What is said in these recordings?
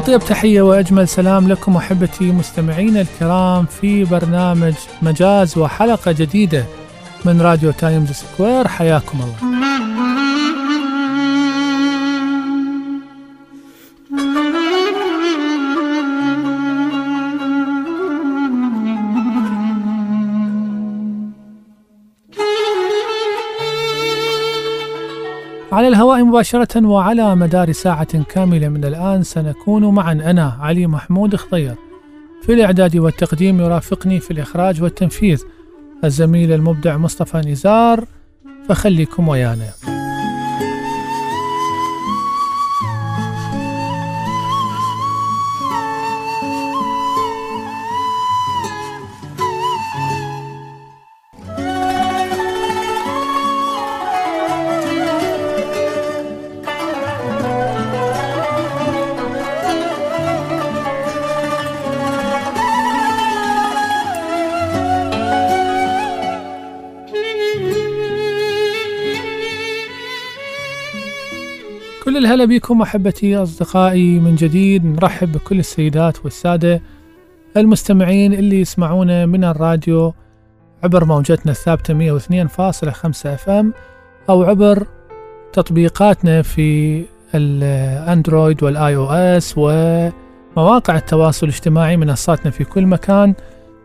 أطيب تحية وأجمل سلام لكم أحبتي مستمعين الكرام في برنامج مجاز وحلقة جديدة من راديو تايمز سكوير. حياكم الله. على الهواء مباشرة وعلى مدار ساعة كاملة من الآن سنكون معا. أنا علي محمود خضير. في الإعداد والتقديم يرافقني في الإخراج والتنفيذ الزميل المبدع مصطفى نزار. فخليكم ويانا. الهلا بكم أحبتي أصدقائي من جديد. نرحب بكل السيدات والسادة المستمعين اللي يسمعونا من الراديو عبر موجتنا الثابتة 102.5 FM أو عبر تطبيقاتنا في الأندرويد وال iOS ومواقع التواصل الاجتماعي منصاتنا في كل مكان.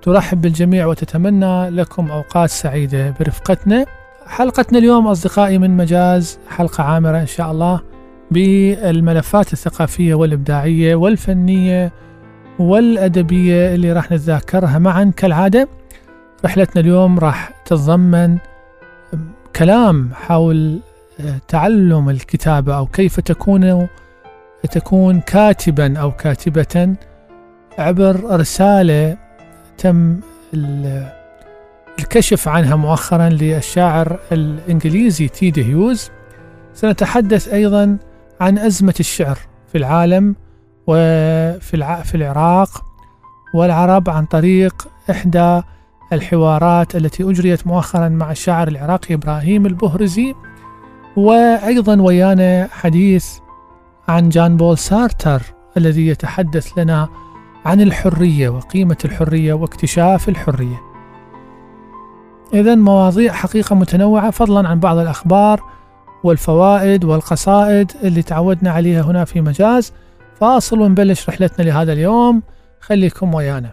ترحب بالجميع وتتمنى لكم أوقات سعيدة برفقتنا. حلقتنا اليوم أصدقائي من مجاز حلقة عامرة إن شاء الله. بالملفات الثقافية والإبداعية والفنية والأدبية اللي راح نتذاكرها معا. كالعادة رحلتنا اليوم راح تتضمن كلام حول تعلم الكتابة أو كيف تكون تكون كاتبا أو كاتبة عبر رسالة تم الكشف عنها مؤخرا للشاعر الإنجليزي تيدي هيوز. سنتحدث أيضا عن أزمة الشعر في العالم وفي الع... في العراق والعرب عن طريق إحدى الحوارات التي أجريت مؤخرا مع الشاعر العراقي إبراهيم البهرزي وأيضا ويانا حديث عن جان بول سارتر الذي يتحدث لنا عن الحرية وقيمة الحرية واكتشاف الحرية. إذا مواضيع حقيقة متنوعة فضلا عن بعض الأخبار والفوائد والقصائد اللي تعودنا عليها هنا في مجاز. فاصل ونبلش رحلتنا لهذا اليوم. خليكم ويانا.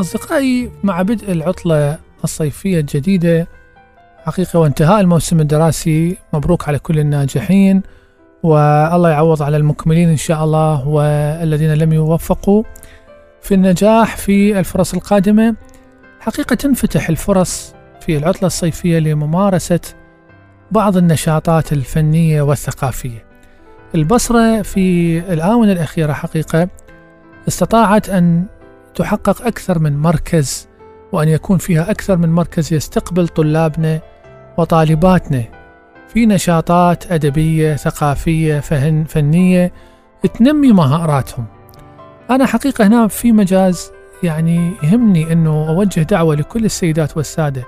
أصدقائي مع بدء العطلة الصيفية الجديدة حقيقة وانتهاء الموسم الدراسي مبروك على كل الناجحين والله يعوض على المكملين إن شاء الله والذين لم يوفقوا في النجاح في الفرص القادمة. حقيقة تنفتح الفرص في العطلة الصيفية لممارسة بعض النشاطات الفنية والثقافية. البصرة في الآونة الأخيرة حقيقة استطاعت أن تحقق أكثر من مركز وأن يكون فيها أكثر من مركز يستقبل طلابنا وطالباتنا. في نشاطات أدبية ثقافية فهن فنية تنمي مهاراتهم. أنا حقيقة هنا في مجاز يعني يهمني أنه أوجه دعوة لكل السيدات والسادة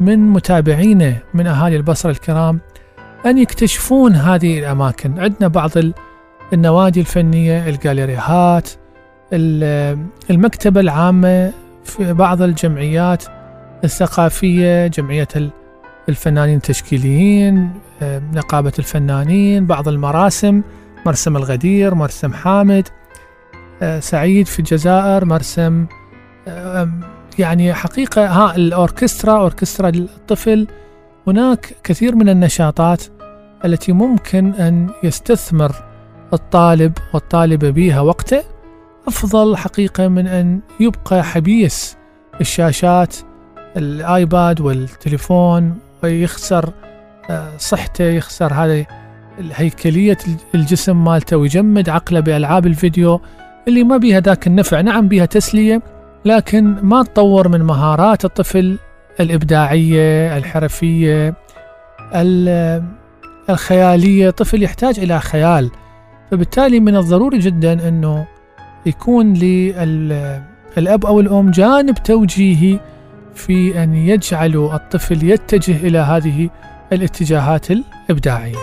من متابعينا من أهالي البصرة الكرام أن يكتشفون هذه الأماكن. عندنا بعض النوادي الفنية الجاليريهات المكتبة العامة في بعض الجمعيات الثقافية جمعية الفنانين التشكيليين نقابة الفنانين بعض المراسم مرسم الغدير مرسم حامد آه، سعيد في الجزائر مرسم آه، يعني حقيقة ها الأوركسترا أوركسترا الطفل. هناك كثير من النشاطات التي ممكن أن يستثمر الطالب والطالبة بها وقته. أفضل حقيقة من أن يبقى حبيس الشاشات الآيباد والتليفون ويخسر آه، صحته يخسر هذه هيكلية الجسم مالته ويجمد عقله بألعاب الفيديو اللي ما بيها ذاك النفع. نعم بيها تسلية لكن ما تطور من مهارات الطفل الإبداعية الحرفية الخيالية. طفل يحتاج إلى خيال فبالتالي من الضروري جدا أنه يكون للأب أو الأم جانب توجيهي في أن يجعلوا الطفل يتجه إلى هذه الاتجاهات الإبداعية.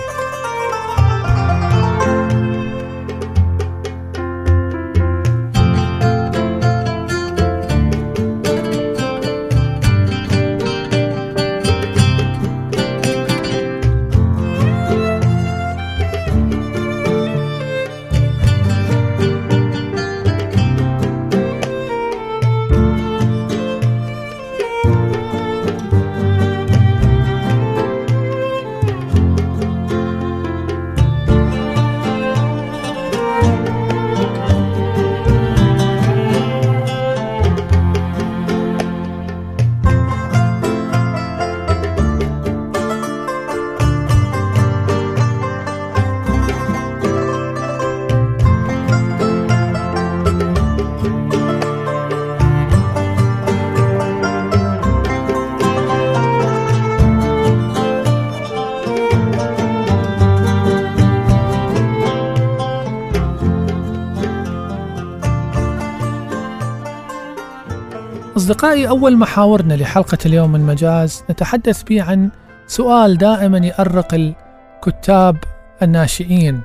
أصدقائي أول محاورنا لحلقة اليوم من مجاز نتحدث به عن سؤال دائما يأرق الكتاب الناشئين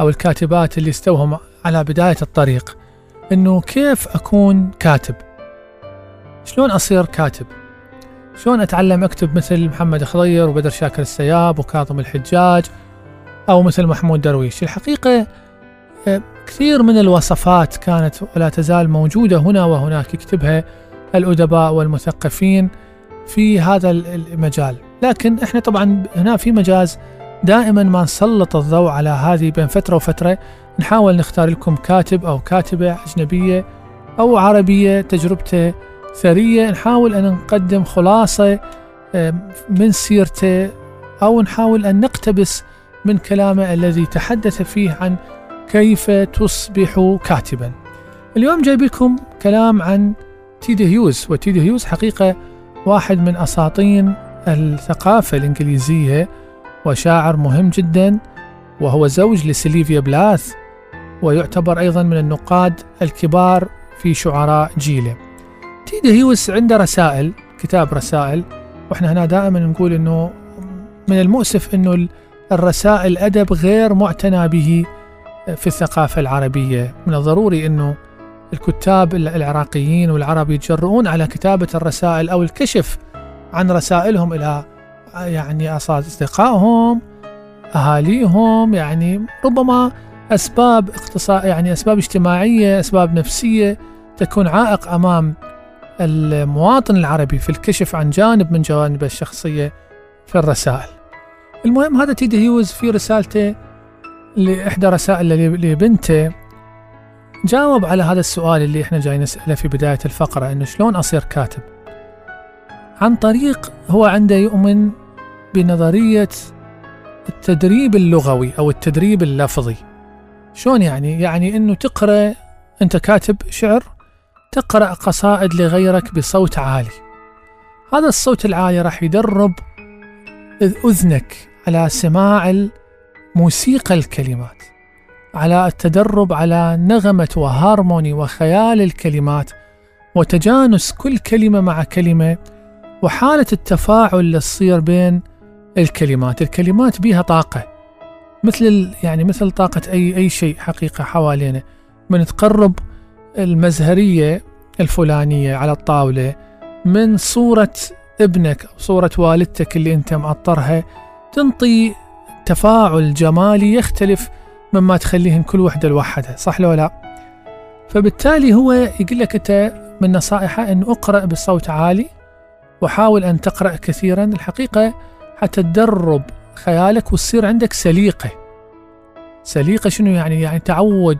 أو الكاتبات اللي استوهم على بداية الطريق إنه كيف أكون كاتب؟ شلون أصير كاتب؟ شلون أتعلم أكتب مثل محمد خضير وبدر شاكر السياب وكاظم الحجاج أو مثل محمود درويش الحقيقة آه، كثير من الوصفات كانت ولا تزال موجودة هنا وهناك يكتبها الأدباء والمثقفين في هذا المجال. لكن إحنا طبعا هنا في مجاز دائما ما نسلط الضوء على هذه بين فترة وفترة. نحاول نختار لكم كاتب أو كاتبة أجنبية أو عربية تجربته ثرية. نحاول أن نقدم خلاصة من سيرته أو نحاول أن نقتبس من كلامه الذي تحدث فيه عن كيف تصبح كاتبا. اليوم جايب لكم كلام عن تيدي هيوز وتيدي هيوز حقيقة واحد من أساطين الثقافة الإنجليزية وشاعر مهم جدا وهو زوج لسيلفيا بلاث ويعتبر أيضا من النقاد الكبار في شعراء جيله. تيدي هيوز عنده رسائل كتاب رسائل وإحنا هنا دائما نقول إنه من المؤسف إنه الرسائل الادب غير معتنى به في الثقافة العربية. من الضروري إنه الكتاب العراقيين والعرب يتجرؤون على كتابة الرسائل أو الكشف عن رسائلهم إلى يعني أصدقائهم أهاليهم يعني ربما أسباب اقتصاد يعني أسباب اجتماعية أسباب نفسية تكون عائق أمام المواطن العربي في الكشف عن جانب من جوانب الشخصية في الرسائل. المهم هذا تيدي هيوز في رسالته لإحدى رسائل لبنته. جاوب على هذا السؤال اللي إحنا جاي نسأله في بداية الفقرة إنه شلون أصير كاتب؟ عن طريق هو عنده يؤمن بنظرية التدريب اللغوي أو التدريب اللفظي. شلون يعني؟ يعني إنه تقرأ أنت كاتب شعر تقرأ قصائد لغيرك بصوت عالي. هذا الصوت العالي راح يدرب أذنك على سماع موسيقى الكلمات. على التدرب على نغمة وهارموني وخيال الكلمات وتجانس كل كلمة مع كلمة وحالة التفاعل اللي تصير بين الكلمات. الكلمات بيها طاقة مثل يعني مثل طاقة أي أي شيء حقيقة حوالينا. من تقرب المزهرية الفلانية على الطاولة من صورة ابنك أو صورة والدتك اللي أنت معطرها تنطي تفاعل جمالي يختلف مما تخليهن كل وحدة لوحدها صح لو لا؟ فبالتالي هو يقول لك أنت من نصائحه أن أقرأ بصوت عالي وحاول أن تقرأ كثيرا. الحقيقة حتى تدرب خيالك وتصير عندك سليقة. سليقة شنو يعني؟ يعني تعود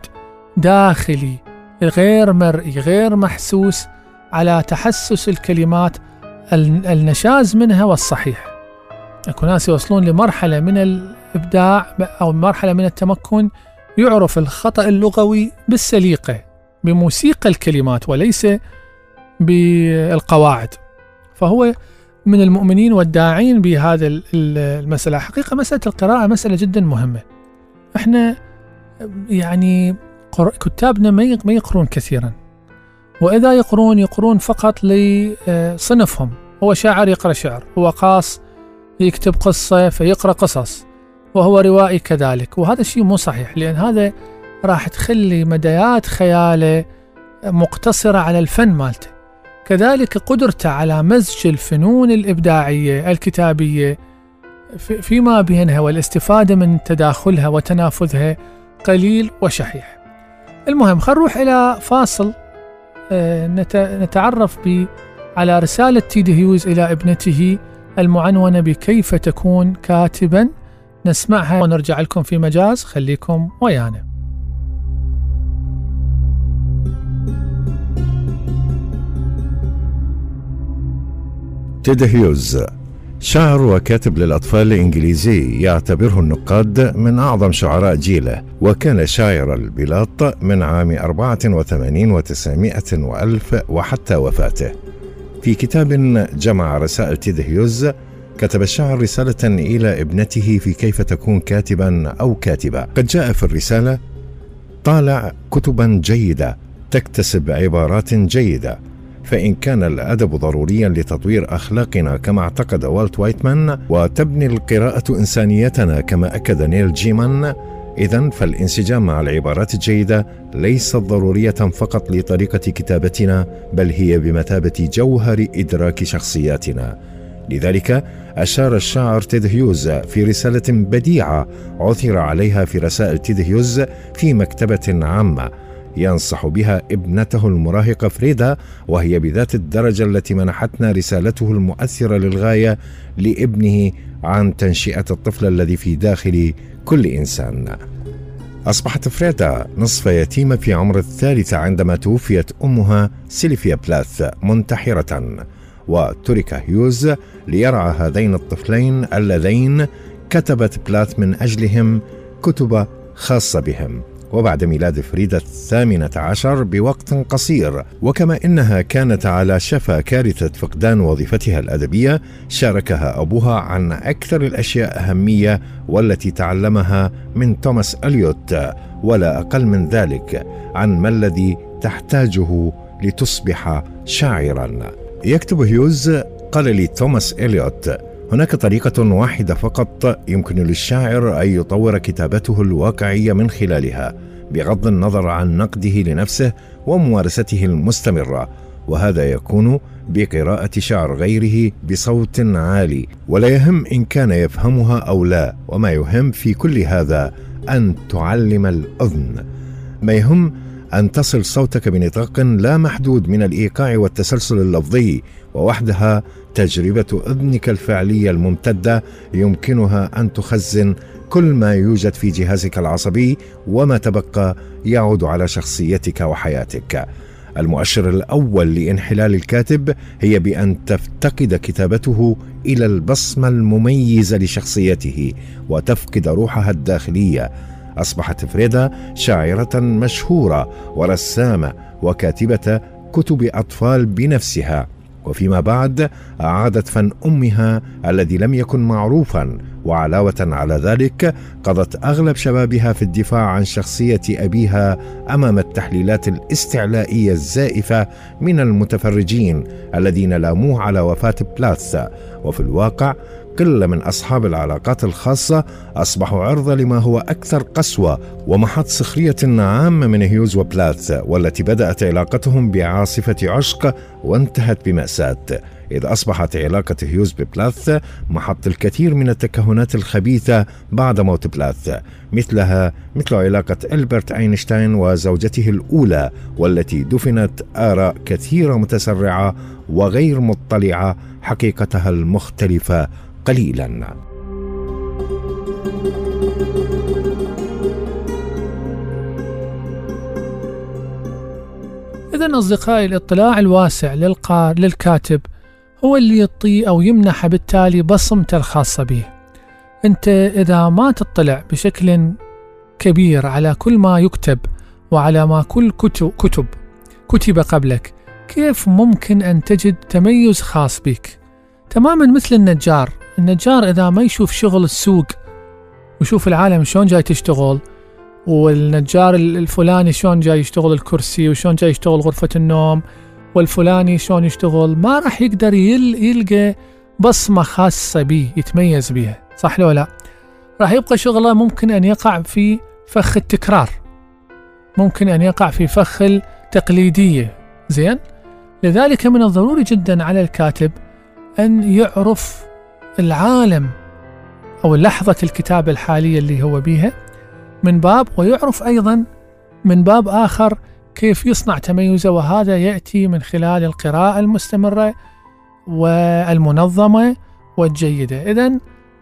داخلي غير مرئي غير محسوس على تحسس الكلمات النشاز منها والصحيح. أكو ناس يوصلون لمرحلة من الإبداع أو مرحلة من التمكن يعرف الخطأ اللغوي بالسليقة بموسيقى الكلمات وليس بالقواعد. فهو من المؤمنين والداعين بهذا المسألة. حقيقة مسألة القراءة مسألة جدا مهمة. إحنا يعني كتابنا ما يقرون كثيرا. وإذا يقرون يقرون فقط لصنفهم. هو شاعر يقرأ شعر هو قاص يكتب قصة فيقرأ قصص. وهو روائي كذلك. وهذا الشيء مو صحيح لأن هذا راح تخلي مديات خياله مقتصرة على الفن مالته. كذلك قدرته على مزج الفنون الإبداعية الكتابية فيما بينها والاستفادة من تداخلها وتنافذها قليل وشحيح. المهم خلينا نروح إلى فاصل. آه، نتعرف على رسالة تيدي هيوز إلى ابنته المعنونة بكيف تكون كاتبا. نسمعها ونرجع لكم في مجاز. خليكم ويانا. تيد هيوز شاعر وكاتب للأطفال الإنجليزي يعتبره النقاد من أعظم شعراء جيله وكان شاعر البلاط من عام 84 و900 وألف وحتى وفاته. في كتاب جمع رسائل تيد هيوز كتب الشاعر رسالة إلى ابنته في كيف تكون كاتبا أو كاتبة. قد جاء في الرسالة طالع كتبا جيدة تكتسب عبارات جيدة فإن كان الأدب ضروريا لتطوير أخلاقنا كما اعتقد والت وايتمان وتبني القراءة إنسانيتنا كما أكد نيل جيمان. إذا فالانسجام مع العبارات الجيدة ليست ضرورية فقط لطريقة كتابتنا بل هي بمثابة جوهر إدراك شخصياتنا. لذلك أشار الشاعر تيد هيوز في رسالة بديعة عثر عليها في رسائل تيد هيوز في مكتبة عامة ينصح بها ابنته المراهقة فريدا وهي بذات الدرجة التي منحتنا رسالته المؤثرة للغاية لابنه عن تنشئة الطفل الذي في داخل كل إنسان. أصبحت فريدا نصف يتيمة في عمر الثالثة عندما توفيت أمها سيلفيا بلاث منتحرة. وترك هيوز ليرعى هذين الطفلين اللذين كتبت بلاث من أجلهم كتب خاصة بهم. وبعد ميلاد فريدة الثامنة عشر بوقت قصير. وكما إنها كانت على شفا كارثة فقدان وظيفتها الأدبية شاركها أبوها عن أكثر الأشياء أهمية والتي تعلمها من توماس أليوت ولا أقل من ذلك عن ما الذي تحتاجه لتصبح شاعرا. يكتب هيوز قال لي توماس إليوت هناك طريقة واحدة فقط يمكن للشاعر أن يطور كتابته الواقعية من خلالها بغض النظر عن نقده لنفسه وممارسته المستمرة وهذا يكون بقراءة شعر غيره بصوت عالي ولا يهم إن كان يفهمها أو لا وما يهم في كل هذا أن تعلم الأذن. ما يهم أن تصل صوتك بنطاق لا محدود من الإيقاع والتسلسل اللفظي ووحدها تجربة أذنك الفعلية الممتدة يمكنها أن تخزن كل ما يوجد في جهازك العصبي وما تبقى يعود على شخصيتك وحياتك. المؤشر الأول لإنحلال الكاتب هي بأن تفتقد كتابته إلى البصمة المميزة لشخصيته وتفقد روحها الداخلية أصبحت فريدا شاعرة مشهورة ورسامة وكاتبة كتب أطفال بنفسها. وفيما بعد أعادت فن أمها الذي لم يكن معروفا وعلاوة على ذلك قضت أغلب شبابها في الدفاع عن شخصية أبيها أمام التحليلات الاستعلائية الزائفة من المتفرجين الذين لاموه على وفاة بلاث وفي الواقع قلة من أصحاب العلاقات الخاصة أصبحوا عرضة لما هو أكثر قسوة ومحط سخرية عامة من هيوز وبلاث والتي بدأت علاقتهم بعاصفة عشق وانتهت بمأساة. إذ أصبحت علاقة هيوز ببلاث محط الكثير من التكهنات الخبيثة بعد موت بلاث مثلها مثل علاقة ألبرت أينشتاين وزوجته الأولى والتي دفنت آراء كثيرة متسرعة وغير مطلعة حقيقتها المختلفة قليلا. إذا أصدقائي الاطلاع الواسع للقار للكاتب هو اللي يعطيه أو يمنح بالتالي بصمته الخاصة به. أنت إذا ما تطلع بشكل كبير على كل ما يكتب وعلى ما كل كتب, كتب كتب قبلك كيف ممكن أن تجد تميز خاص بك؟ تماما مثل النجار. النجار إذا ما يشوف شغل السوق ويشوف العالم شلون جاي تشتغل والنجار الفلاني شلون جاي يشتغل الكرسي وشلون جاي يشتغل غرفة النوم والفلاني شلون يشتغل؟ ما راح يقدر يل يلقى بصمة خاصة به يتميز بها صح لو لا؟ راح يبقى شغله ممكن أن يقع في فخ التكرار. ممكن أن يقع في فخ التقليدية. زين؟ لذلك من الضروري جدا على الكاتب أن يعرف العالم أو لحظة الكتابة الحالية اللي هو بيها من باب ويعرف أيضا من باب آخر كيف يصنع تميزه وهذا يأتي من خلال القراءة المستمرة والمنظمة والجيدة. إذا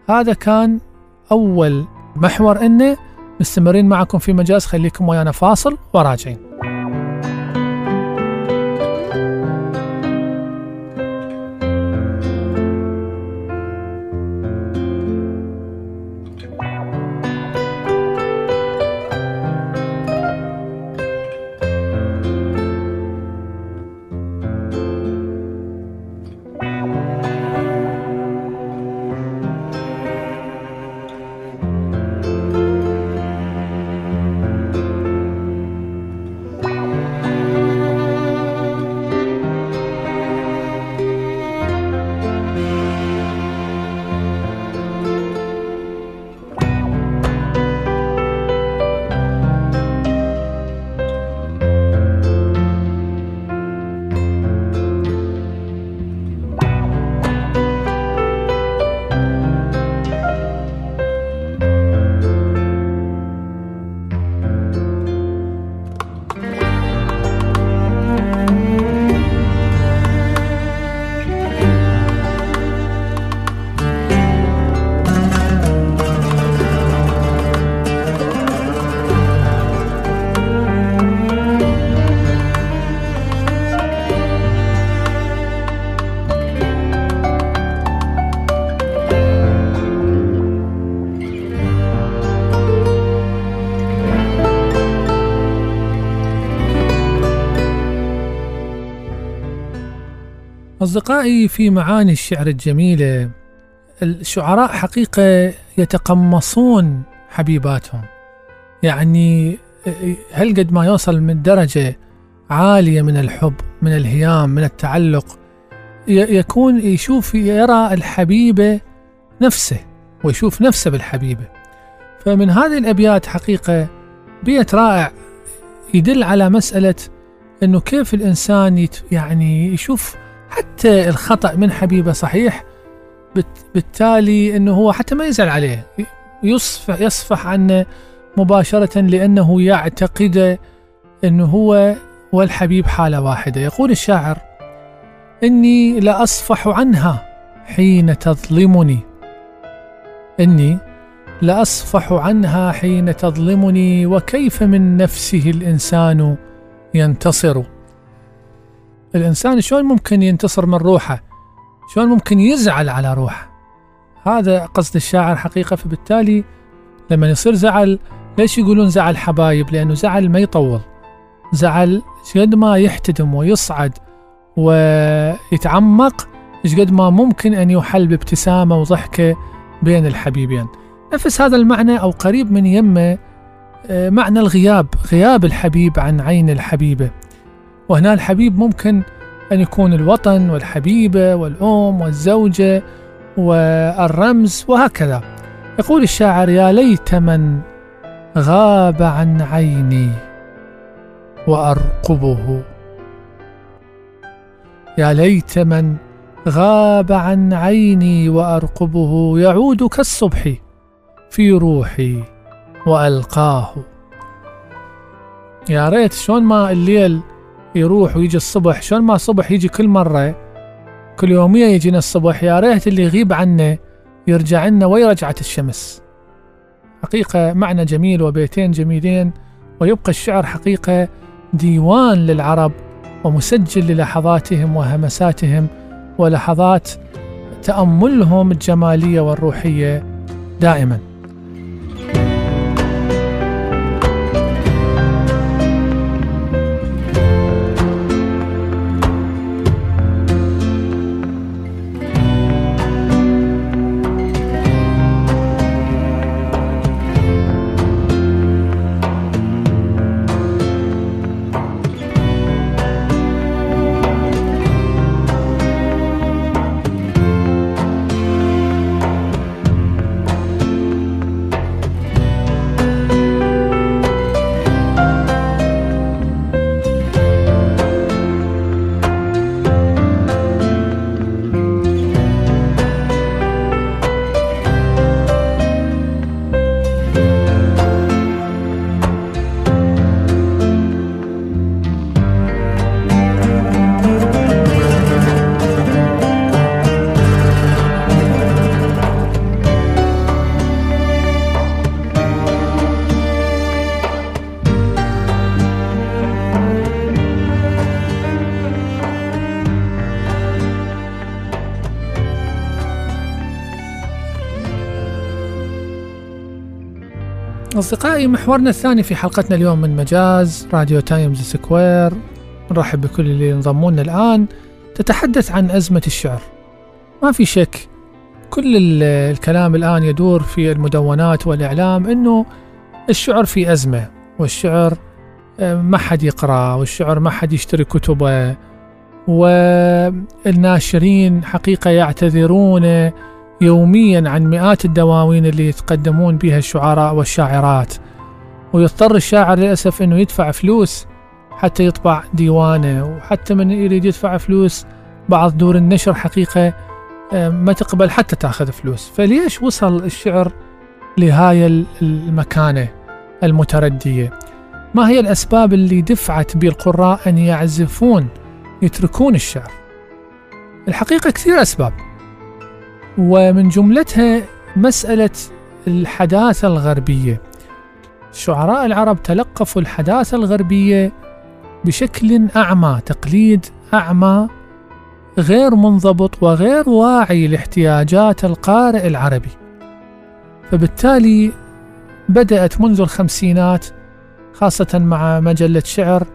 هذا كان أول محور إنه مستمرين معكم في مجاز خليكم ويانا فاصل وراجعين. أصدقائي في معاني الشعر الجميلة الشعراء حقيقة يتقمصون حبيباتهم. يعني هل قد ما يوصل من درجة عالية من الحب من الهيام من التعلق يكون يشوف يرى الحبيبة نفسه ويشوف نفسه بالحبيبة. فمن هذه الأبيات حقيقة بيت رائع يدل على مسألة أنه كيف الإنسان يعني يشوف حتى الخطأ من حبيبه صحيح بالتالي أنه هو حتى ما يزعل عليه. يصفح, يصفح عنه مباشرة لأنه يعتقد أنه هو والحبيب حالة واحدة. يقول الشاعر إني لأصفح عنها حين تظلمني. إني لأصفح عنها حين تظلمني وكيف من نفسه الإنسان ينتصر؟ الإنسان شلون ممكن ينتصر من روحه؟ شلون ممكن يزعل على روحه؟ هذا قصد الشاعر حقيقة فبالتالي لما يصير زعل ليش يقولون زعل حبايب؟ لأنه زعل ما يطول. زعل قد ما يحتدم ويصعد ويتعمق قد ما ممكن أن يحل بابتسامة وضحكة بين الحبيبين. نفس هذا المعنى أو قريب من يمه آه، معنى الغياب غياب الحبيب عن عين الحبيبة. وهنا الحبيب ممكن أن يكون الوطن والحبيبة والأم والزوجة والرمز وهكذا. يقول الشاعر يا ليت من غاب عن عيني وأرقبه. يا ليت من غاب عن عيني وأرقبه يعود كالصبح في روحي وألقاه. يا ريت شلون ما الليل يروح ويجي الصبح. شلون ما الصبح يجي كل مرة كل يومية يجينا الصبح يا ريت اللي يغيب عنه يرجع لنا ويرجعت الشمس. حقيقة معنى جميل وبيتين جميلين ويبقى الشعر حقيقة ديوان للعرب ومسجل للحظاتهم وهمساتهم ولحظات تأملهم الجمالية والروحية دائما. أصدقائي محورنا الثاني في حلقتنا اليوم من مجاز راديو تايمز سكوير. نرحب بكل اللي ينضمون الآن. تتحدث عن أزمة الشعر. ما في شك كل الكلام الآن يدور في المدونات والإعلام أنه الشعر في أزمة والشعر آه، ما حد يقرأ والشعر ما حد يشتري كتبه والناشرين حقيقة يعتذرون يوميا عن مئات الدواوين اللي يتقدمون بها الشعراء والشاعرات. ويضطر الشاعر للأسف أنه يدفع فلوس حتى يطبع ديوانه وحتى من يريد يدفع فلوس بعض دور النشر حقيقة آه، ما تقبل حتى تأخذ فلوس. فليش وصل الشعر لهاي المكانة المتردية؟ ما هي الأسباب اللي دفعت بالقراء أن يعزفون يتركون الشعر؟ الحقيقة كثير أسباب. ومن جملتها مسألة الحداثة الغربية. الشعراء العرب تلقفوا الحداثة الغربية بشكل أعمى تقليد أعمى غير منضبط وغير واعي لاحتياجات القارئ العربي. فبالتالي بدأت منذ الخمسينات خاصة مع مجلة شعر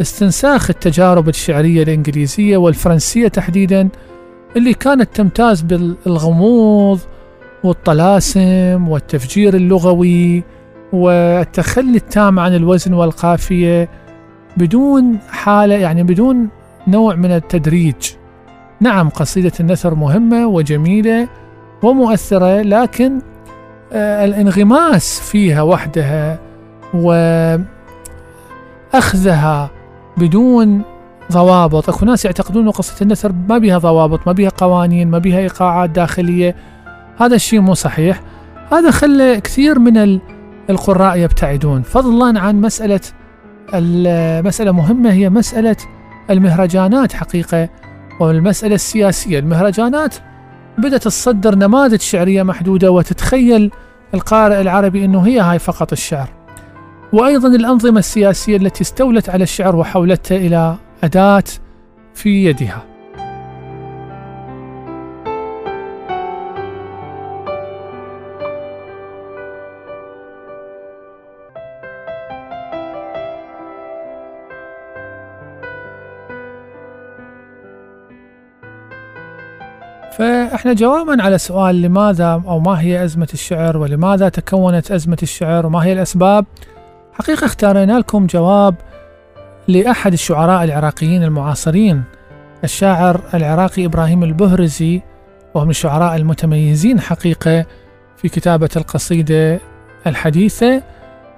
استنساخ التجارب الشعرية الإنجليزية والفرنسية تحديدا اللي كانت تمتاز بالغموض والطلاسم والتفجير اللغوي والتخلي التام عن الوزن والقافية بدون حالة يعني بدون نوع من التدريج. نعم قصيدة النثر مهمة وجميلة ومؤثرة لكن آه، الانغماس فيها وحدها وأخذها بدون ضوابط. أكو ناس يعتقدون انه قصه النثر ما بها ضوابط ما بها قوانين ما بها إيقاعات داخلية. هذا الشيء مو صحيح. هذا خلى كثير من القراء يبتعدون. فضلا عن مسألة المساله مهمة هي مسألة المهرجانات حقيقة والمسألة السياسية. المهرجانات بدأت تصدر نماذج شعرية محدودة وتتخيل القارئ العربي إنه هي هاي فقط الشعر. وأيضا الأنظمة السياسية التي استولت على الشعر وحولته إلى أداة في يدها. فإحنا جوابا على سؤال لماذا أو ما هي أزمة الشعر ولماذا تكونت أزمة الشعر وما هي الأسباب؟ حقيقة اختارينا لكم جواب لأحد الشعراء العراقيين المعاصرين الشاعر العراقي إبراهيم البهرزي وهو من الشعراء المتميزين حقيقة في كتابة القصيدة الحديثة.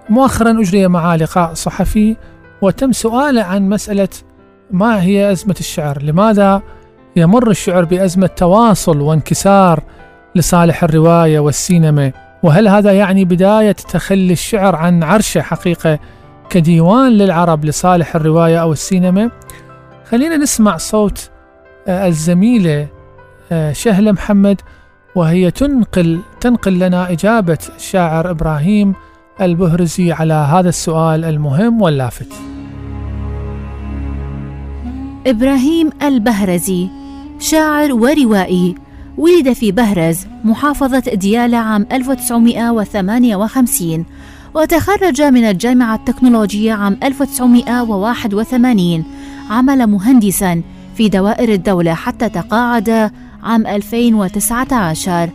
مؤخرا أجري معه لقاء صحفي وتم سؤاله عن مسألة ما هي أزمة الشعر؟ لماذا يمر الشعر بأزمة تواصل وانكسار لصالح الرواية والسينما؟ وهل هذا يعني بداية تخلي الشعر عن عرشه حقيقة؟ كديوان للعرب لصالح الرواية أو السينما خلينا نسمع صوت آه، الزميلة آه، شهلة محمد وهي تنقل تنقل لنا إجابة الشاعر إبراهيم البهرزي على هذا السؤال المهم واللافت. إبراهيم البهرزي شاعر وروائي ولد في بهرز محافظة ديالى عام 1958 وتخرج من الجامعة التكنولوجية عام 1981 عمل مهندسا في دوائر الدولة حتى تقاعد عام 2019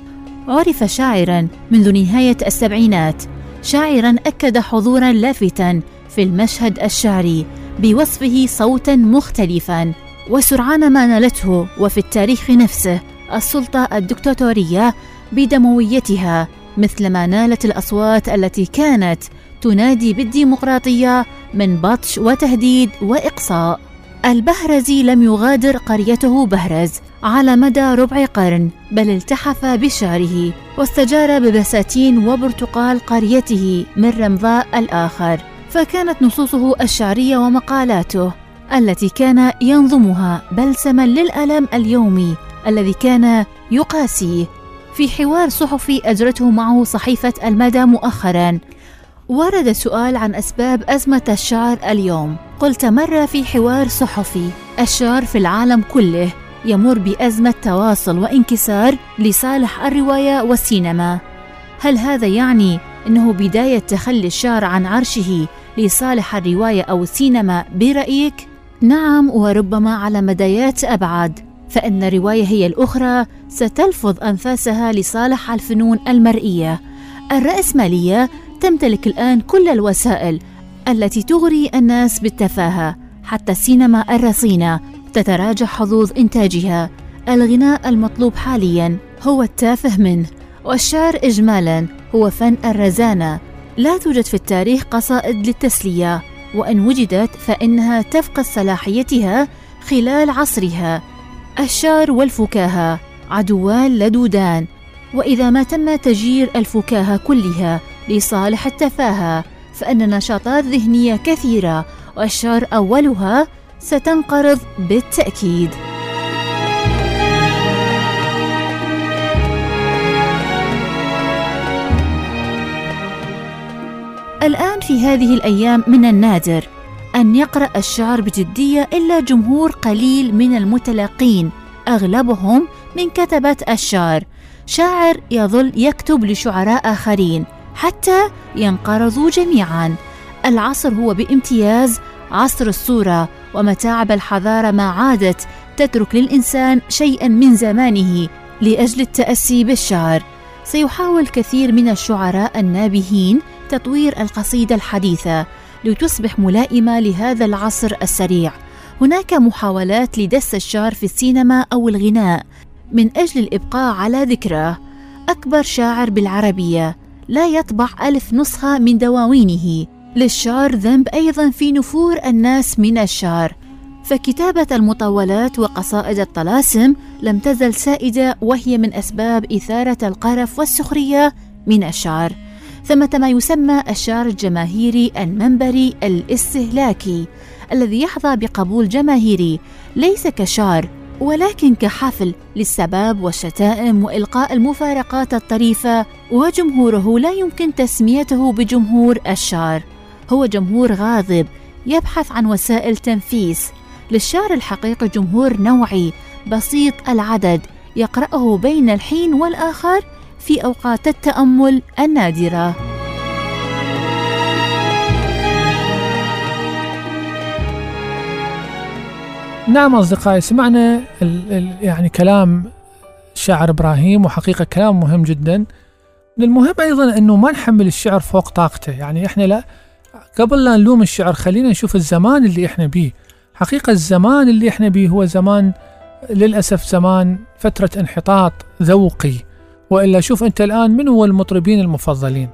عرف شاعرا منذ نهاية السبعينات. شاعرا أكد حضورا لافتا في المشهد الشعري بوصفه صوتا مختلفا. وسرعان ما نالته وفي التاريخ نفسه السلطة الدكتاتورية بدمويتها. مثلما نالت الأصوات التي كانت تنادي بالديمقراطية من بطش وتهديد وإقصاء. البهرزي لم يغادر قريته بهرز على مدى ربع قرن بل التحف بشعره واستجار ببساتين وبرتقال قريته من رمضاء الآخر. فكانت نصوصه الشعرية ومقالاته التي كان ينظمها بلسما للألم اليومي الذي كان يقاسيه. في حوار صحفي أجرته معه صحيفة المدى مؤخرا. ورد سؤال عن أسباب أزمة الشعر اليوم. قلت مرة في حوار صحفي الشعر في العالم كله يمر بأزمة تواصل وانكسار لصالح الرواية والسينما. هل هذا يعني أنه بداية تخلي الشعر عن عرشه لصالح الرواية أو السينما برأيك؟ نعم وربما على مدايات أبعد. فإن الرواية هي الأخرى ستلفظ أنفاسها لصالح الفنون المرئية. الرأسمالية تمتلك الآن كل الوسائل التي تغري الناس بالتفاهة حتى السينما الرصينة تتراجع حظوظ إنتاجها. الغناء المطلوب حاليا هو التافه منه والشعر إجمالا هو فن الرزانة. لا توجد في التاريخ قصائد للتسلية وإن وجدت فإنها تفقد صلاحيتها خلال عصرها. الشعر والفكاهة عدوان لدودان وإذا ما تم تجير الفكاهة كلها لصالح التفاهة فإن نشاطات ذهنية كثيرة والشعر أولها ستنقرض بالتأكيد. الآن في هذه الأيام من النادر أن يقرأ الشعر بجدية إلا جمهور قليل من المتلقين أغلبهم من كتبة الشعر. شاعر يظل يكتب لشعراء آخرين حتى ينقرضوا جميعا. العصر هو بامتياز عصر الصورة ومتاعب الحضارة ما عادت تترك للإنسان شيئا من زمانه لأجل التأسي بالشعر. سيحاول كثير من الشعراء النابهين تطوير القصيدة الحديثة. لتصبح ملائمة لهذا العصر السريع. هناك محاولات لدس الشعر في السينما أو الغناء من أجل الإبقاء على ذكراه. أكبر شاعر بالعربية لا يطبع ألف نسخة من دواوينه. للشعر ذنب أيضا في نفور الناس من الشعر. فكتابة المطولات وقصائد الطلاسم لم تزل سائدة وهي من أسباب إثارة القرف والسخرية من الشعر. ثمة ما يسمى الشعر الجماهيري المنبري الاستهلاكي الذي يحظى بقبول جماهيري ليس كشعر ولكن كحفل للسباب والشتائم وإلقاء المفارقات الطريفة وجمهوره لا يمكن تسميته بجمهور الشعر. هو جمهور غاضب يبحث عن وسائل تنفيس. للشعر الحقيقي جمهور نوعي بسيط العدد يقرأه بين الحين والآخر في أوقات التأمل النادرة. نعم أصدقائي سمعنا ال ال يعني كلام الشاعر إبراهيم وحقيقة كلام مهم جدا. من المهم أيضا أنه ما نحمل الشعر فوق طاقته. يعني إحنا لا قبل لا نلوم الشعر خلينا نشوف الزمان اللي إحنا بيه. حقيقة الزمان اللي إحنا بيه هو زمان للأسف زمان فترة انحطاط ذوقي. وإلا شوف أنت الآن من هو المطربين المفضلين؟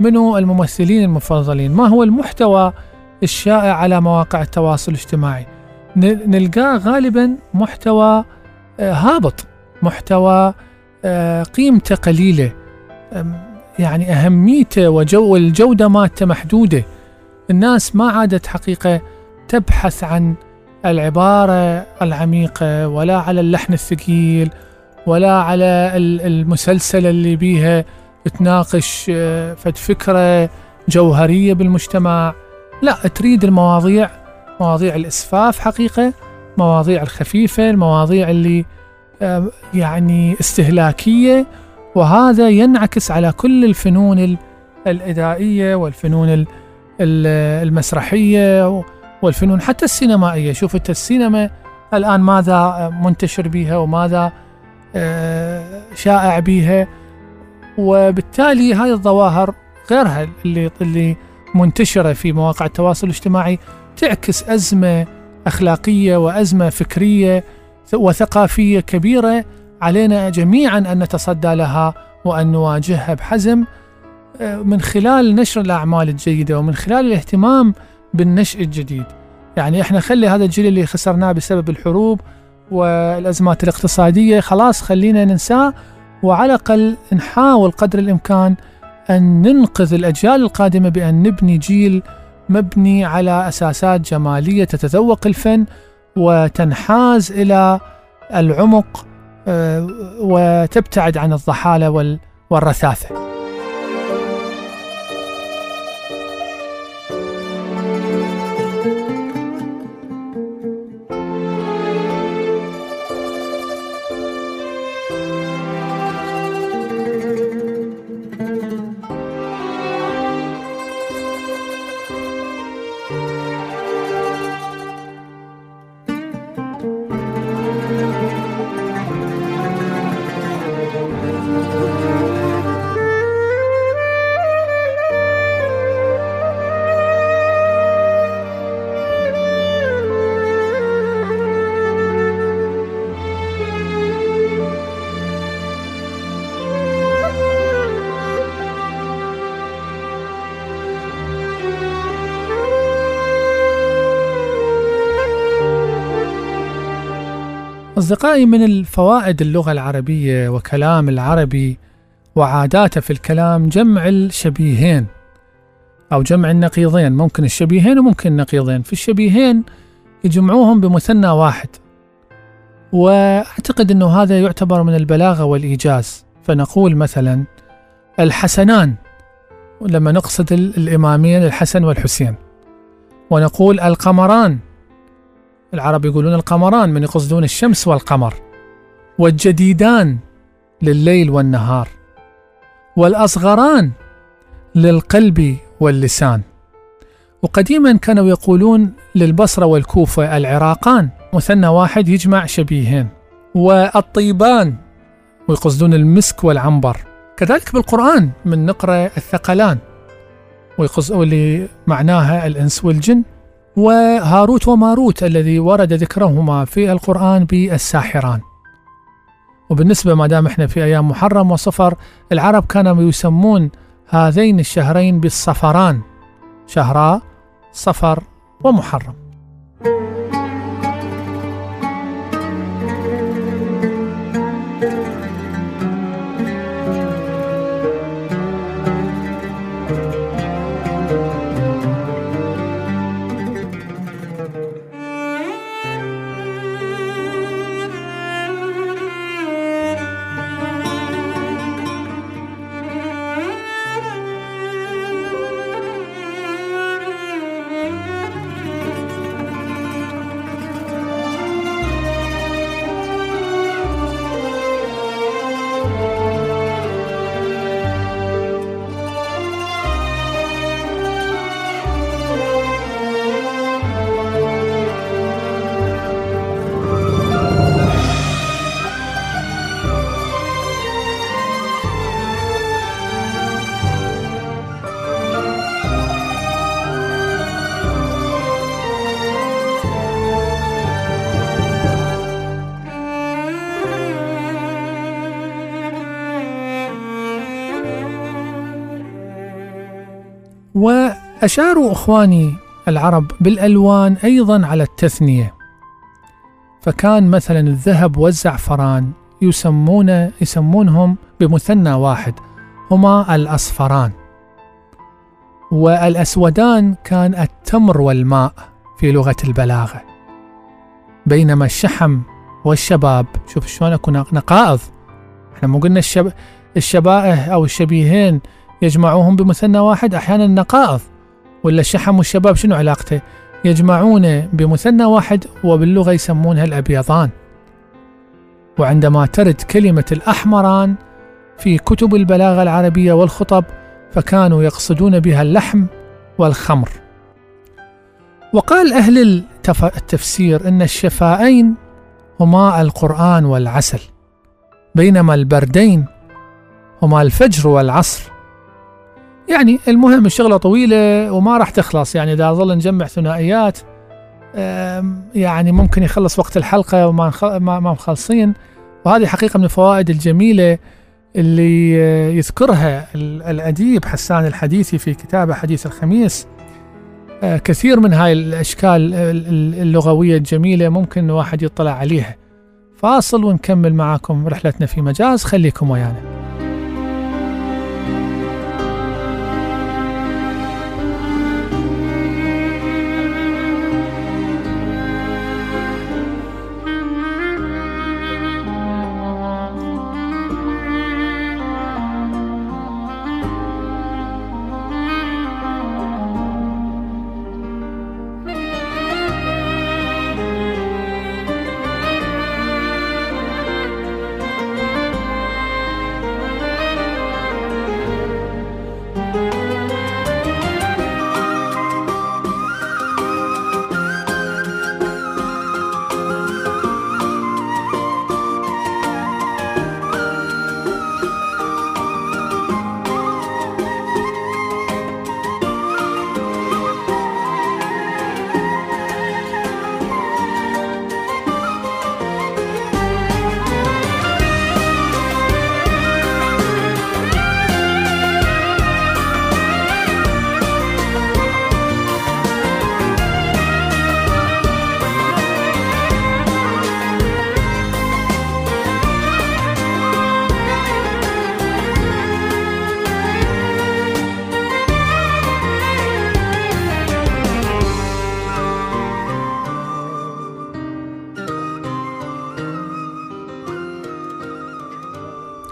من هو الممثلين المفضلين؟ ما هو المحتوى الشائع على مواقع التواصل الاجتماعي؟ نلقاه غالبا محتوى آه، هابط محتوى آه، قيمته قليلة يعني أهميته وجو والجودة مالته محدودة. الناس ما عادت حقيقة تبحث عن العبارة العميقة ولا على اللحن الثقيل ولا على المسلسل اللي بيها تناقش آه، فد فكرة جوهرية بالمجتمع. لا تريد المواضيع مواضيع الإسفاف حقيقة مواضيع الخفيفة المواضيع اللي آه، يعني استهلاكية. وهذا ينعكس على كل الفنون الإدائية والفنون المسرحية والفنون حتى السينمائية. شوف السينما الآن ماذا منتشر بها وماذا شائع بها وبالتالي هذه الظواهر غيرها اللي اللي منتشرة في مواقع التواصل الاجتماعي تعكس أزمة أخلاقية وأزمة فكرية وثقافية كبيرة علينا جميعا أن نتصدى لها وأن نواجهها بحزم. آه، من خلال نشر الأعمال الجيدة ومن خلال الاهتمام بالنشء الجديد. يعني إحنا خلي هذا الجيل اللي خسرناه بسبب الحروب والأزمات الاقتصادية. خلاص خلينا ننساه وعلى الأقل نحاول قدر الإمكان أن ننقذ الأجيال القادمة بأن نبني جيل مبني على أساسات جمالية تتذوق الفن وتنحاز إلى العمق آه، وتبتعد عن الضحالة والرثاثة. أصدقائي من الفوائد اللغة العربية وكلام العربي وعاداته في الكلام جمع الشبيهين أو جمع النقيضين. ممكن الشبيهين وممكن النقيضين. في الشبيهين يجمعوهم بمثنى واحد. وأعتقد أنه هذا يعتبر من البلاغة والإيجاز. فنقول مثلا الحسنان لما نقصد الإمامين الحسن والحسين. ونقول القمران العرب يقولون القمران من يقصدون الشمس والقمر والجديدان لليل والنهار والأصغران للقلب واللسان. وقديما كانوا يقولون للبصرة والكوفة العراقان مثنى واحد يجمع شبيهين. والطيبان ويقصدون المسك والعنبر. كذلك بالقرآن من نقرأ الثقلان واللي معناها الإنس والجن. وهاروت وماروت الذي ورد ذكرهما في القرآن بالساحران. وبالنسبة ما دام إحنا في أيام محرم وصفر العرب كانوا يسمون هذين الشهرين بالصفران شهراء صفر ومحرم. أشاروا إخواني العرب بالألوان أيضا على التثنية. فكان مثلا الذهب والزعفران يسمون يسمونهم بمثنى واحد هما الأصفران. والأسودان كان التمر والماء في لغة البلاغة. بينما الشحم والشباب شوف شلون اكو نقائض. إحنا مو قلنا الشب... الشبائه أو الشبيهين يجمعوهم بمثنى واحد أحيانا نقائض. ولا الشحم والشباب شنو علاقته؟ يجمعون بمثنى واحد وباللغة يسمونها الأبيضان. وعندما ترد كلمة الأحمران في كتب البلاغة العربية والخطب فكانوا يقصدون بها اللحم والخمر. وقال أهل التفسير أن الشفائين هما القرآن والعسل بينما البردين هما الفجر والعصر. يعني المهم الشغلة طويلة وما راح تخلص. يعني إذا ظل نجمع ثنائيات يعني ممكن يخلص وقت الحلقة وما ما مخلصين. وهذه حقيقة من الفوائد الجميلة اللي يذكرها الأديب حسان الحديثي في كتابه حديث الخميس. آه، كثير من هاي الأشكال اللغوية الجميلة ممكن الواحد يطلع عليها. فاصل ونكمل معاكم رحلتنا في مجاز. خليكم ويانا.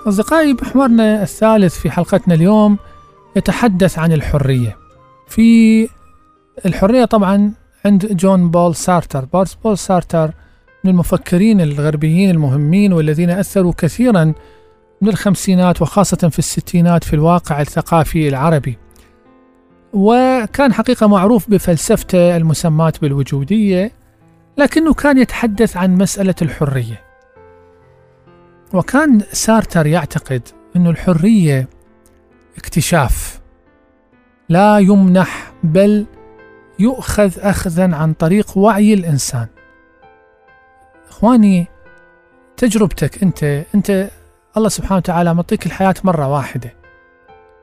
أصدقائي محورنا الثالث في حلقتنا اليوم يتحدث عن الحرية. في الحرية طبعا عند جون بول سارتر. بول سارتر من المفكرين الغربيين المهمين والذين أثروا كثيرا من الخمسينات وخاصة في الستينات في الواقع الثقافي العربي. وكان حقيقة معروف بفلسفته المسماة بالوجودية لكنه كان يتحدث عن مسألة الحرية. وكان سارتر يعتقد أن الحرية اكتشاف. لا يمنح بل يؤخذ أخذا عن طريق وعي الإنسان. إخواني تجربتك أنت أنت الله سبحانه وتعالى معطيك الحياة مرة واحدة.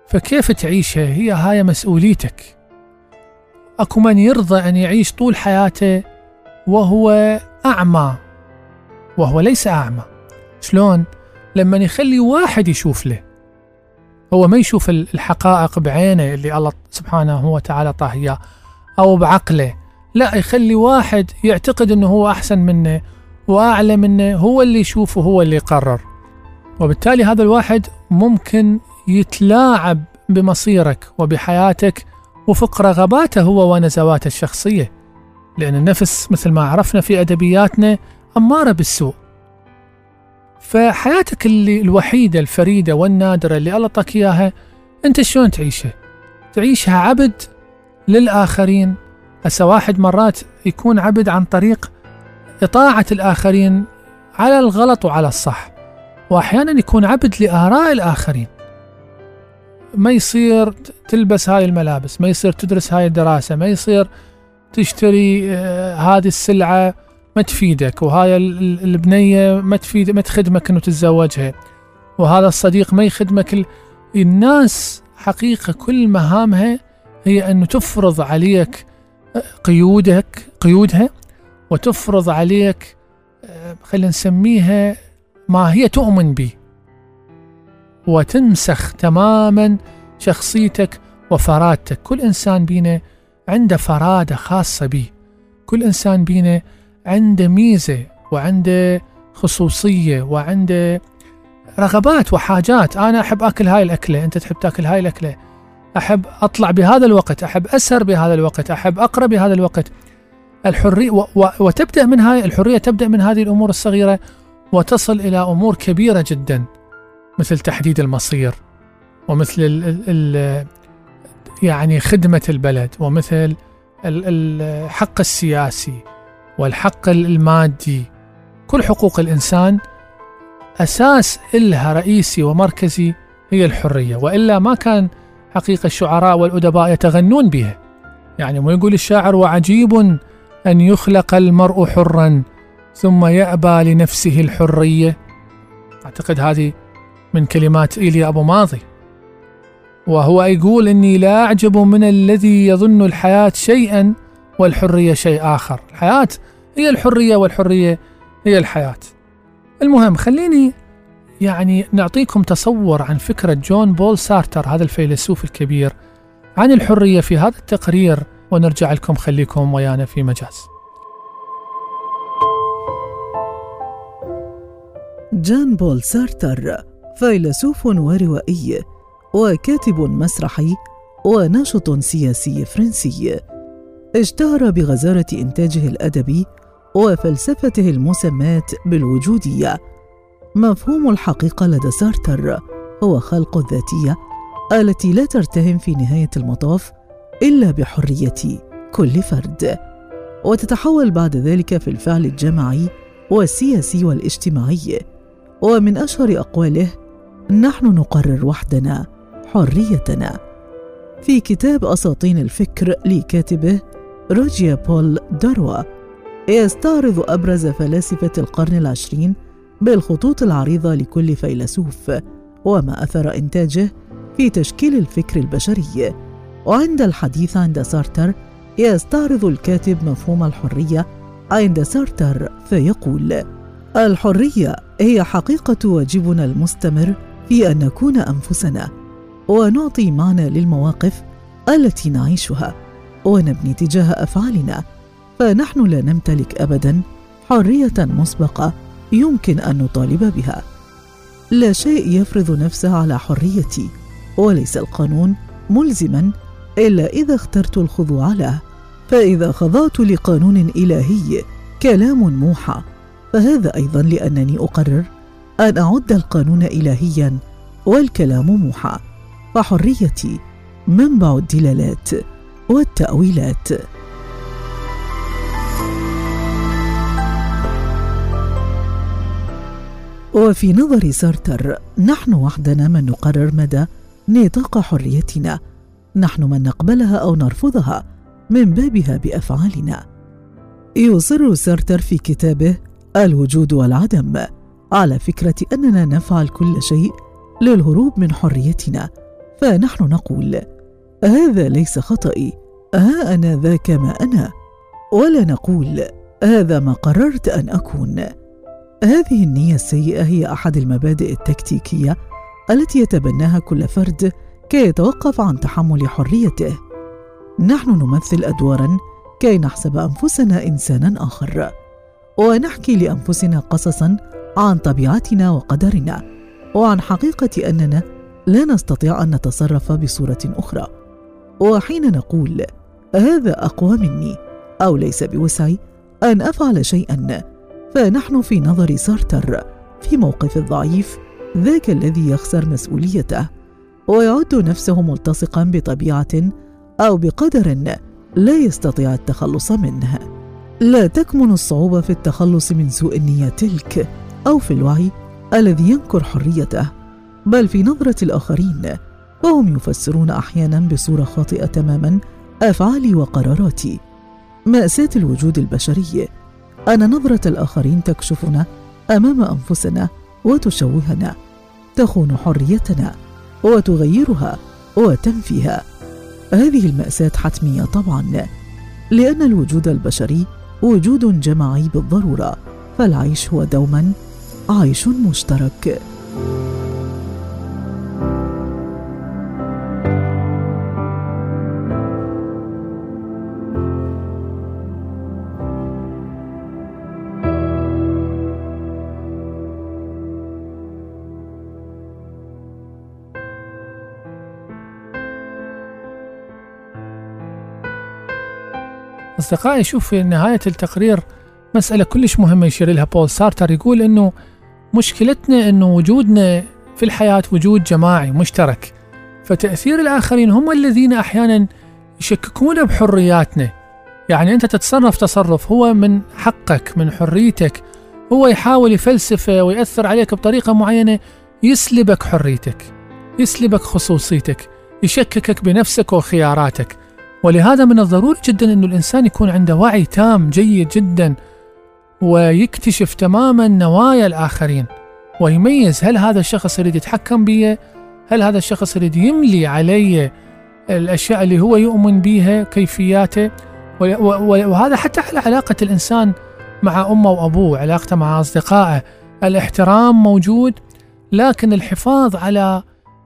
فكيف تعيشها هي هاي مسؤوليتك. أكو من يرضى أن يعيش طول حياته وهو أعمى وهو ليس أعمى. شلون؟ لما يخلي واحد يشوف له. هو ما يشوف الحقائق بعينه اللي الله سبحانه وتعالى طاه أو بعقله. لا يخلي واحد يعتقد أنه هو أحسن منه وأعلى منه هو اللي يشوفه هو اللي يقرر. وبالتالي هذا الواحد ممكن يتلاعب بمصيرك وبحياتك وفق رغباته هو ونزواته الشخصية. لأن النفس مثل ما عرفنا في أدبياتنا أمارة بالسوء. فحياتك اللي الوحيدة الفريدة والنادرة اللي الله طاك إياها أنت شلون تعيشها؟ تعيشها عبد للآخرين. هسه واحد مرات يكون عبد عن طريق إطاعة الآخرين على الغلط وعلى الصح وأحيانا يكون عبد لآراء الآخرين. ما يصير تلبس هاي الملابس ما يصير تدرس هاي الدراسة ما يصير تشتري آه، هذه السلعة ما تفيدك وهاي البنية ما تفيد ما تخدمك إنه تتزوجها. وهذا الصديق ما يخدمك الناس حقيقة كل مهامها هي أن تفرض عليك قيودك قيودها وتفرض عليك خلينا نسميها ما هي تؤمن به. وتنسخ تماما شخصيتك وفرادتك. كل إنسان بينا عنده فرادة خاصة به. كل إنسان بينا عنده ميزة وعنده خصوصية وعنده رغبات وحاجات. أنا أحب أكل هاي الأكلة. أنت تحب تأكل هاي الأكلة. أحب أطلع بهذا الوقت. أحب أسهر بهذا الوقت. أحب أقرأ بهذا الوقت. الحرية و و وتبدأ من هاي الحرية تبدأ من هذه الأمور الصغيرة وتصل إلى أمور كبيرة جدا مثل تحديد المصير ومثل ال ال يعني خدمة البلد ومثل الحق السياسي والحق المادي. كل حقوق الإنسان أساس إلها رئيسي ومركزي هي الحرية وإلا ما كان حقيقة الشعراء والأدباء يتغنون بها. يعني ما يقول الشاعر وعجيب أن يخلق المرء حرا ثم يأبى لنفسه الحرية. أعتقد هذه من كلمات إيليا أبو ماضي. وهو يقول إني لا أعجب من الذي يظن الحياة شيئا والحرية شيء آخر. الحياة هي الحرية والحرية هي الحياة. المهم خليني يعني نعطيكم تصور عن فكرة جون بول سارتر هذا الفيلسوف الكبير عن الحرية في هذا التقرير ونرجع لكم خليكم ويانا في مجاز. جان بول سارتر فيلسوف وروائي وكاتب مسرحي وناشط سياسي فرنسي. اشتهر بغزارة إنتاجه الأدبي وفلسفته المسماة بالوجودية. مفهوم الحقيقة لدى سارتر هو خلق الذاتية التي لا ترتهم في نهاية المطاف إلا بحرية كل فرد. وتتحول بعد ذلك في الفعل الجماعي والسياسي والاجتماعي. ومن أشهر أقواله نحن نقرر وحدنا حريتنا. في كتاب أساطين الفكر لكاتبه روجيا بول داروا يستعرض أبرز فلاسفة القرن العشرين بالخطوط العريضة لكل فيلسوف وما أثر إنتاجه في تشكيل الفكر البشري. وعند الحديث عند سارتر يستعرض الكاتب مفهوم الحرية عند سارتر فيقول الحرية هي حقيقة واجبنا المستمر في أن نكون أنفسنا ونعطي معنى للمواقف التي نعيشها. ونبني تجاه أفعالنا فنحن لا نمتلك أبدا حرية مسبقة يمكن أن نطالب بها. لا شيء يفرض نفسه على حريتي وليس القانون ملزما إلا إذا اخترت الخضوع له. فإذا خضعت لقانون إلهي كلام موحى. فهذا أيضا لأنني أقرر أن أعد القانون الهيا والكلام موحى. فحريتي منبع الدلالات. والتأويلات. وفي نظر سارتر نحن وحدنا من نقرر مدى نطاق حريتنا. نحن من نقبلها أو نرفضها من بابها بأفعالنا. يصر سارتر في كتابه الوجود والعدم على فكرة أننا نفعل كل شيء للهروب من حريتنا فنحن نقول هذا ليس خطئي ها أنا ذاك ما أنا. ولا نقول هذا ما قررت أن أكون. هذه النية السيئة هي أحد المبادئ التكتيكية التي يتبناها كل فرد كي يتوقف عن تحمل حريته. نحن نمثل أدوارا كي نحسب أنفسنا إنسانا آخر ونحكي لأنفسنا قصصا عن طبيعتنا وقدرنا وعن حقيقة أننا لا نستطيع أن نتصرف بصورة أخرى. وحين نقول هذا أقوى مني أو ليس بوسعي أن أفعل شيئا. فنحن في نظر سارتر في موقف الضعيف ذاك الذي يخسر مسؤوليته ويعد نفسه ملتصقا بطبيعة أو بقدر لا يستطيع التخلص منه. لا تكمن الصعوبة في التخلص من سوء النية تلك أو في الوعي الذي ينكر حريته بل في نظرة الآخرين فهم يفسرون أحيانا بصورة خاطئة تماما أفعالي وقراراتي. مأساة الوجود البشري. أن نظرة الآخرين تكشفنا أمام أنفسنا وتشوهنا. تخون حريتنا وتغيرها وتنفيها. هذه المأساة حتمية طبعا. لأن الوجود البشري وجود جماعي بالضرورة. فالعيش هو دوما عيش مشترك. أصدقائي شوف في نهاية التقرير مسألة كلش مهمة يشير لها بول سارتر يقول إنه مشكلتنا إنه وجودنا في الحياة وجود جماعي مشترك فتأثير الآخرين هم الذين أحيانا يشككون بحرياتنا. يعني أنت تتصرف تصرف هو من حقك من حريتك هو يحاول يفلسفه ويأثر عليك بطريقة معينة يسلبك حريتك يسلبك خصوصيتك يشككك بنفسك وخياراتك. ولهذا من الضروري جدا أن الإنسان يكون عنده وعي تام جيد جدا ويكتشف تماما نوايا الآخرين ويميز هل هذا الشخص يريد يتحكم بي هل هذا الشخص يريد يملي علي الأشياء اللي هو يؤمن بها كيفياته وهذا حتى على علاقة الإنسان مع أمه وأبوه علاقته مع أصدقائه. الإحترام موجود لكن الحفاظ على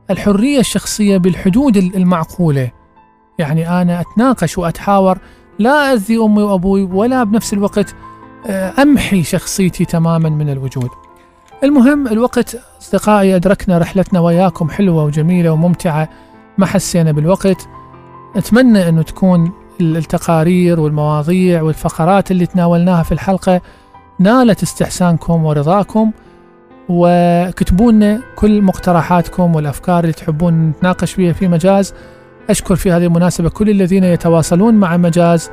الحرية الشخصية بالحدود المعقولة. يعني أنا أتناقش وأتحاور لا أذي أمي وأبوي ولا بنفس الوقت آه، أمحي شخصيتي تماما من الوجود. المهم الوقت أصدقائي أدركنا رحلتنا وياكم حلوة وجميلة وممتعة ما حسينا بالوقت. أتمنى أنه تكون التقارير والمواضيع والفقرات اللي تناولناها في الحلقة نالت استحسانكم ورضاكم وكتبوا لنا كل مقترحاتكم والأفكار اللي تحبون نتناقش فيها في مجاز. أشكر في هذه المناسبة كل الذين يتواصلون مع مجاز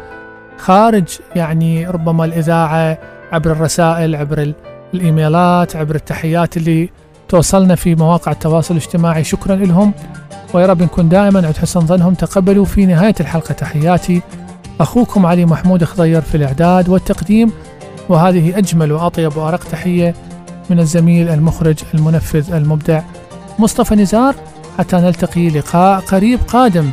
خارج يعني ربما الإذاعة عبر الرسائل عبر الإيميلات عبر التحيات اللي توصلنا في مواقع التواصل الاجتماعي. شكرا لهم. ويا رب نكون دائما عند حسن ظنهم. تقبلوا في نهاية الحلقة. تحياتي. أخوكم علي محمود خضير في الإعداد والتقديم. وهذه أجمل وأطيب وأرق تحية من الزميل المخرج المنفذ المبدع مصطفى نزار. حتى نلتقي لقاء قريب قادم.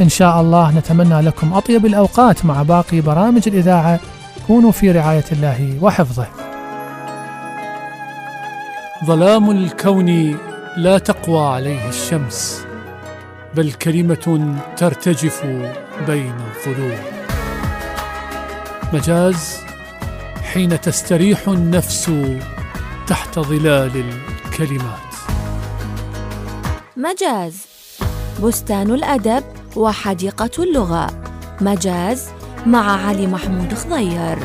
إن شاء الله نتمنى لكم أطيب الأوقات مع باقي برامج الإذاعة. كونوا في رعاية الله وحفظه. ظلام الكون لا تقوى عليه الشمس بل كلمة ترتجف بين الظلوم مجاز حين تستريح النفس تحت ظلال الكلمات. مجاز. بستان الأدب وحديقة اللغة. مجاز مع علي محمود خضير.